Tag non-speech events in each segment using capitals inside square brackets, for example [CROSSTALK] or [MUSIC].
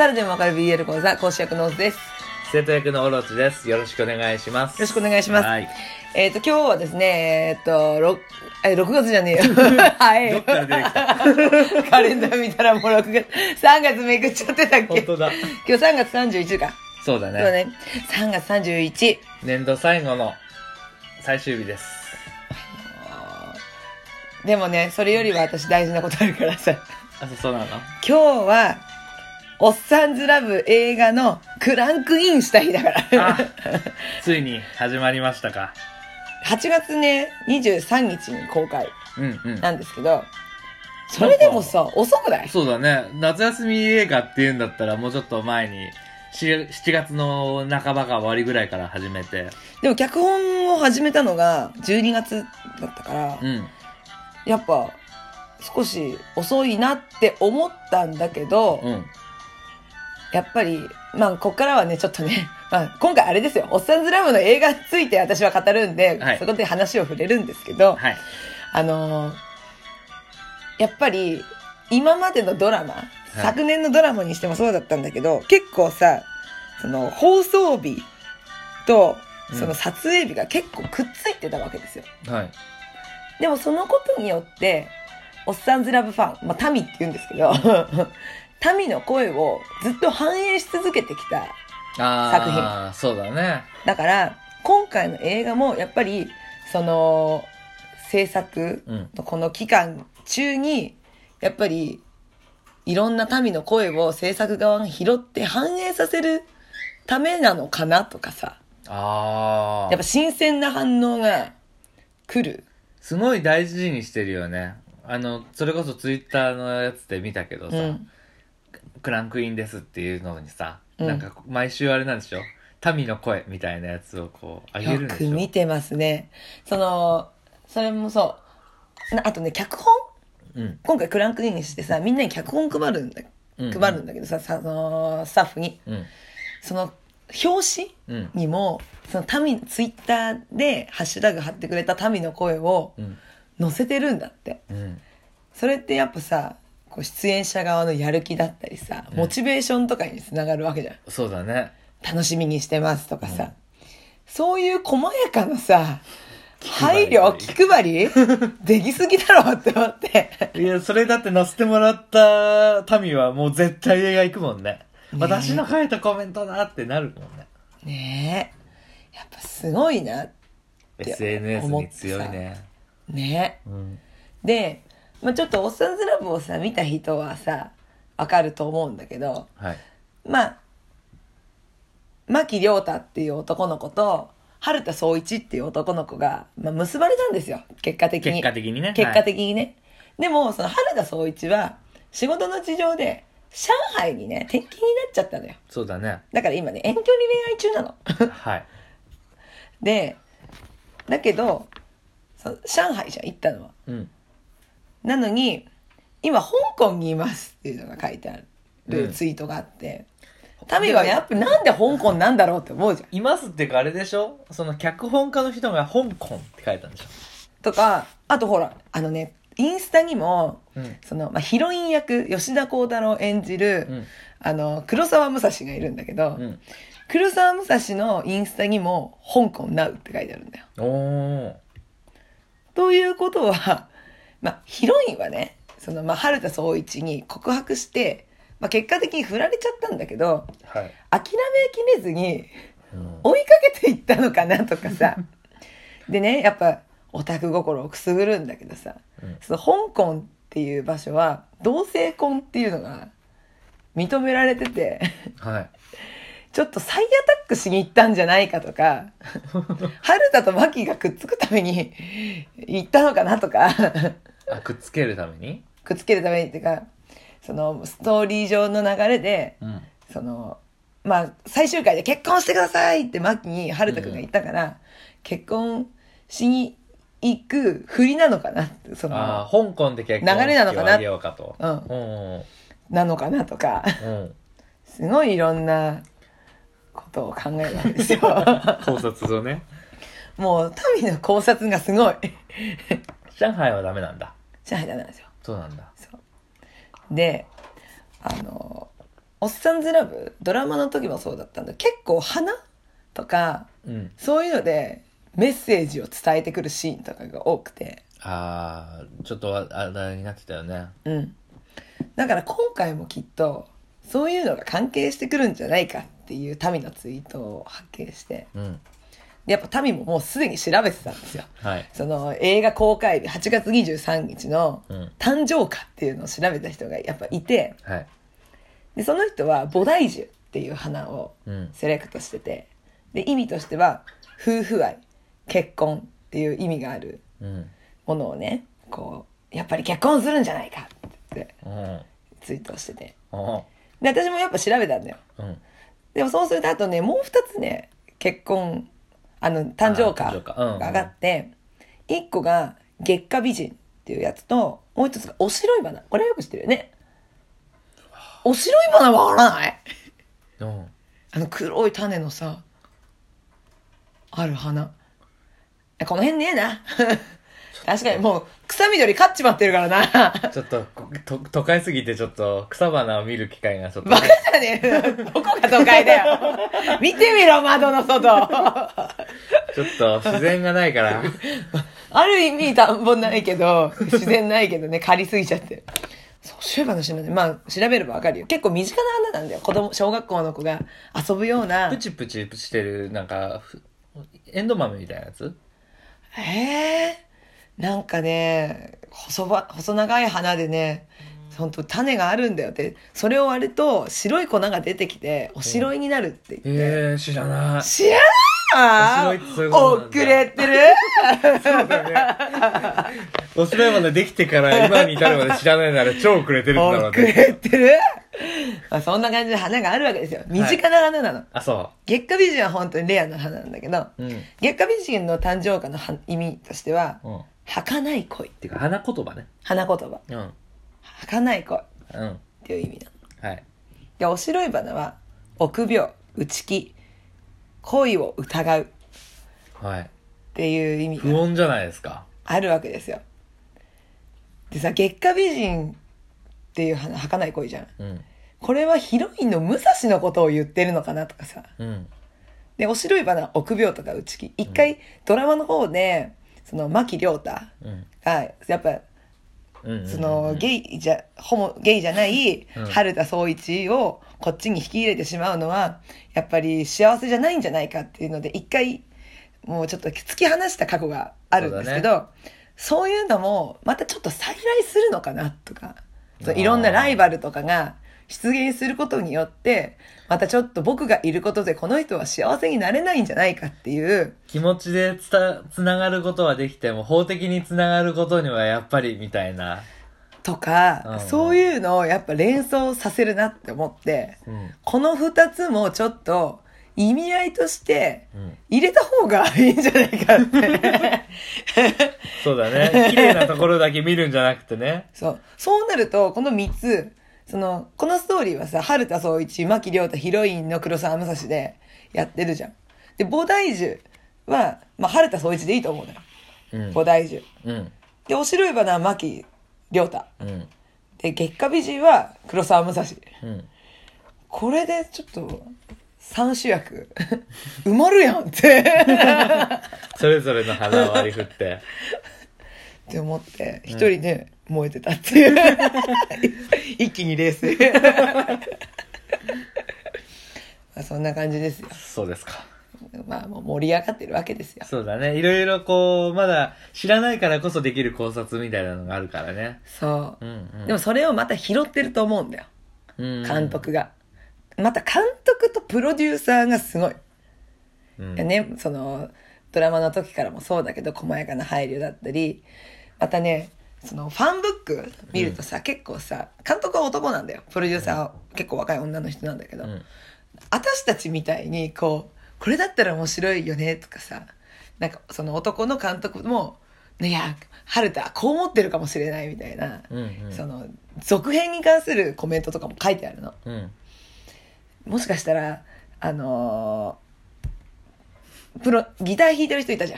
猿でもわかる BL 講座講師役のオズです。よ生徒役のオロチです。よろしくお願いします。ろしくお願いします。はい。えっ、と、今日はですね、えっ、と、ろえ、6月じゃねえよ。[LAUGHS] はい。[LAUGHS] カレンダー見たらもう6月、3月めくっちゃってたっけ？本当だ。今日3月31か。そうだね。そうだね。3月31。年度最後の最終日です。でもね、それよりは私大事なことあるからさ。あ、そそうなの？今日は、おっさんずラブ映画のクランクインした日だから。あついに始まりましたか。8月ね、23日に公開うんうん。なんですけど、それでもさ、遅くない？そうだね。夏休み映画って言うんだったらもうちょっと前に、し7月の半ばか終わりぐらいから始めて。でも脚本を始めたのが12月だったから、うん。やっぱ少し遅いなって思ったんだけど、うん。やっぱり、まあ、こっからはね、ちょっとね、[LAUGHS] まあ、今回あれですよ、おっさんずラブの映画について私は語るんで、はいそこで話を触れるんですけど、はい。あのーやっぱり、今までのドラマ、昨年のドラマにしてもそうだったんだけど、結構さ、その、放送日と、その撮影日が結構くっついてたわけですよ。はい。でもそのことによって、おっさんずラブファン、まあ、タミって言うんですけど、タミの声をずっと反映し続けてきた。あ作品あ、そうだね。だから、今回の映画もやっぱり、その、制作うん。のこの期間中に、やっぱり、いろんな民の声を制作側が拾って反映させるためなのかなとかさ、ああ。やっぱ新鮮な反応が来る。すごい大事にしてるよね。あの、それこそツイッターのやつで見たけどさ、うん。クランクインですっていうのにさ、うんなんか毎週あれなんでしょ？民の声みたいなやつをこう、あげるんよくでしょ？見てますね。その、それもそう。なあとね、脚本？うん。今回クランクインしてさ、みんなに脚本配るんだ、うん配るんだけどさ、さそのスタッフに。うん。その、表紙うん。にも、その民、ツイッターでハッシュタグ貼ってくれた民の声をうん。載せてるんだって。うん。それってやっぱさ、こう出演者側のやる気だったりさ、うんモチベーションとかにつながるわけじゃん。そうだね。楽しみにしてますとかさ。うんそういう細やかなさ、配慮、気配りできすぎだろって思って。いや、それだって載せてもらった民はもう絶対映画行くもんね。ね私の書いたコメントだってなるもんね。ねえ。やっぱすごいな。て SNS に強いね。ねうん。で、まあ、ちょっとおっさんずラブをさ、見た人はさ、わかると思うんだけど、はい。まあ、牧亮太っていう男の子と、春田総一っていう男の子が、まあ、結ばれたんですよ。結果的に。結果的にね。結果的にね。でも、その春田総一は、仕事の事情で、上海にね、転勤になっちゃったのよ。そうだね。だから今ね、遠距離恋愛中なの。[LAUGHS] はい。で、だけど、そ上海じゃん、行ったのは。うん。なのに、今、香港にいますっていうのが書いてあうんるツイートがあって、民はやっぱなんで香港なんだろうって思うじゃん。いますっていうかあれでしょ？その脚本家の人が香港って書いたんでしょ？とか、あとほら、あのね、インスタにも、うん。その、まあ、ヒロイン役、吉田鋼太郎演じる、うん。あの、黒沢武蔵がいるんだけど、うん。黒沢武蔵のインスタにも、香港 NOW って書いてあるんだよ。ということは、まあ、ヒロインはね、その、まあ、春田総一に告白して、まあ、結果的に振られちゃったんだけど、はい。諦めきれずにうん。追いかけていったのかなとかさ。[LAUGHS] でね、やっぱ、オタク心をくすぐるんだけどさ、うんその香港っていう場所は、同性婚っていうのが認められてて、はい。ちょっと再アタックしに行ったんじゃないかとか、[LAUGHS] 春田とマキがくっつくために行ったのかなとか、あ、くっつけるために？くっつけるためにっていうか、そのストーリー上の流れで、うん。その、まあ、最終回で結婚してくださいってマキに春田くんが言ったから、結婚しに行く振りなのかなって、そああ、の、香港で結流れなのかな？婚式をあげようかと。うんうん。なのかなとか、うん。すごいいろんなことを考えるわけですよ。考察をね。[LAUGHS] もう、民の考察がすごい。[LAUGHS] 上海はダメなんだ。上海ダメなんですよ。そうなんだ。そう。で、あの、おっさんずラブドラマの時もそうだったんだ。結構花とかうん。そういうのでメッセージを伝えてくるシーンとかが多くて。ああちょっと話題になってたよね。うん。だから今回もきっとそういうのが関係してくるんじゃないかっていうタミのツイートを発見して。うん。でやっぱタミももうすでに調べてたんですよ。はい。その映画公開日8月23日のうん。誕生花っていうのを調べた人がやっぱいて。はい。でその人は菩提樹っていう花をうん。セレクトしてて。で意味としては夫婦愛結婚っていう意味があるうん。ものをねこうやっぱり結婚するんじゃないかってツイートをしてて。おで私もやっぱ調べたんだよ。うん。でもそうするとあとねもう二つね結婚あの誕生花が上がって一個が月下美人っていうやつともう一つがお白い花。これよく知ってるよね。お白い花わからない。うん。あの黒い種のさある花。えこの辺ねえな。確かにもう草緑勝っちまってるからな。ちょっとと都会すぎてちょっと草花を見る機会がちょっと。バカじゃねえよ。どこが都会だよ。見てみろ窓の外ちょっと自然がないからある意味田んぼないけど、自然ないけどね、借りすぎちゃって。そう、そういえばの話なんで、まあ、調べればわかるよ。結構身近な花なんだよ。子供、小学校の子が遊ぶようなプ。チプチしてるなんかふエンド豆みたいなやつ？ええなんかね、細ば、細長い花でね、本当種があるんだよって、それを割ると白い粉が出てきて、おしろいになるって言って。ええ知らない知らないおしろいってそういうことなんだ遅れてる？そうだね。おしろいまでできてから今に至るまで知らないなら超遅れてるんだろう遅れねてる？まあそんな感じで花があるわけですよ。身近な花なの。あそ月下美人は本当にレアな花なんだけど、ううん。月下美人の誕生花のは意味としては、うん。儚い恋。てか。花言葉ね。花言葉。うん。儚い恋っうんていう意味なの。はいで、お白い花は、臆病、内気、恋を疑うっはいていう意味不が穏じゃないですかあるわけですよ。でさ、月下美人っていう花、儚い恋じゃん。うんこれはヒロインの武蔵のことを言ってるのかなとかさ。うんで、お白い花は臆病とか内気。一回ドラマの方で、その牧亮太うんが、やっぱ、うんその、ゲイじゃ、ホモ、ゲイじゃないうん、春田総一をこっちに引き入れてしまうのは、やっぱり幸せじゃないんじゃないかっていうので、一回、もうちょっと突き放した過去があるんですけど、そう,、いうのも、またちょっと再来するのかなとか、いろんなライバルとかが出現することによって、またちょっと僕がいることでこの人は幸せになれないんじゃないかっていう、気持ちでつたつながることはできても法的につながることにはやっぱりみたいな。とか、うんうん。そういうのをやっぱ連想させるなって思って、うん。この二つもちょっと意味合いとしてうん。入れた方がいいんじゃないかって。[LAUGHS] そうだね。綺麗なところだけ見るんじゃなくてね。そう。そうなると、この三つ、その、このストーリーはさ、春田総一、牧亮太、ヒロインの黒沢武蔵でやってるじゃん。で、菩提樹は、まあ、春田総一でいいと思うのよ。うん菩提樹。うんで、お白い花は牧亮太。うんで、月下美人は黒沢武蔵。うんこれでちょっと、三主役、[LAUGHS] 埋まるやんって。[LAUGHS] それぞれの花を割り振ってって思って、一人で燃えてたっていう。[LAUGHS] 一気に冷静。[LAUGHS] まあそんな感じですよ。そうですかまあもう盛り上がってるわけですよ。そうだねいろいろこうまだ知らないからこそできる考察みたいなのがあるからねそうう。んうんでもそれをまた拾ってると思うんだよ。うん監督が。また監督とプロデューサーがすごい。うんね、その、ドラマの時からもそうだけど、細やかな配慮だったり、またね、そのファンブック見るとさ、結構さ、監督は男なんだよ。プロデューサーは結構若い女の人なんだけど、うん私たちみたいに、こう、これだったら面白いよね、とかさ、なんかその男の監督も、ね、いや、春田、こう思ってるかもしれないみたいな、うんうんその、続編に関するコメントとかも書いてあるの。うんもしかしたら、あのープロ、ギター弾いてる人いたじ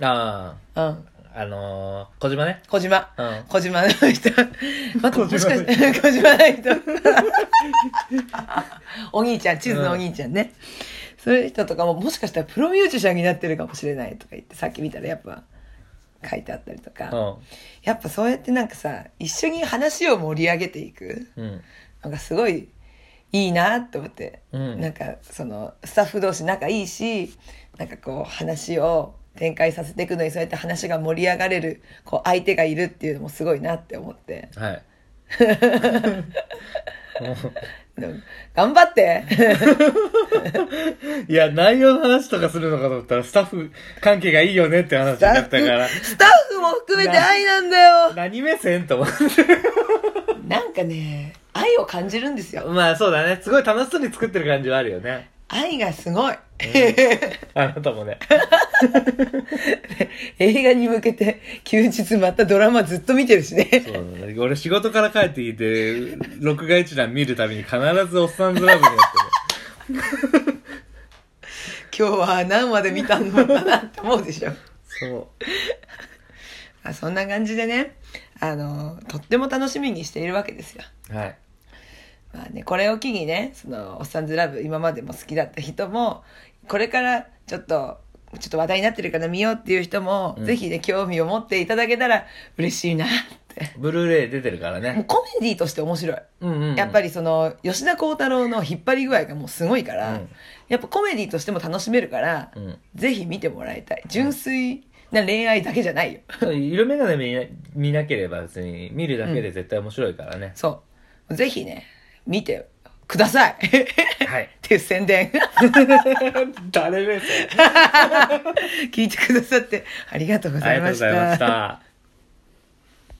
あゃん。うん。あのー、小島ね。小島。うん。小島の人。[LAUGHS] 待って、もしかして、小島の人。[LAUGHS] お兄ちゃん、地図のお兄ちゃんね。そういう人とかも、もしかしたらプロミュージシャンになってるかもしれないとか言って、さっき見たらやっぱ書いてあったりとか。うやっぱそうやってなんかさ、一緒に話を盛り上げていくん。うん。のがすごいいいなって思って。うんなんかそのスタッフ同士仲いいし、なんかこう話を展開させていくのにそうやって話が盛り上がれるこう相手がいるっていうのもすごいなって思って。はい。[LAUGHS] 頑張ってう [LAUGHS] いや、内容の話とかするのかと思ったら、スタッフ関係がいいよねって話になったから、スタッフも含めて愛なんだよ [LAUGHS] 何目線と思って。なんかね、愛を感じるんですよ。まあそうだね。すごい楽しそうに作ってる感じはあるよね。愛がすごい。あなたもね。[LAUGHS] 映画に向けて休日またドラマずっと見てるしね。そうだね。俺仕事から帰ってきて、録画一覧見るたびに必ずおっさんずラブにやってる。[LAUGHS] 今日は何話で見たのかなって思うでしょ。そう。[LAUGHS] あそんな感じでね、あの、とっても楽しみにしているわけですよ。はい。まあね、これを機にね、その、おっさんずラブ、今までも好きだった人も、これからちょっと、ちょっと話題になってるから見ようっていう人も、うんぜひね、興味を持っていただけたら嬉しいなって。ブルーレイ出てるからもうね。コメディとして面白い。うんうん、うん。やっぱりその、吉田鋼太郎の引っ張り具合がもうすごいから、うんやっぱコメディとしても楽しめるから、うんぜひ見てもらいたい。純粋な恋愛だけじゃないよ。色眼鏡見な見なければ別に見るだけで絶対面白いからね。そう。ぜひね、見てください。はい。っていう宣伝。[LAUGHS] 誰目線？[LAUGHS] 聞いてくださってありがとうごあざいましりがとうございまたし。た。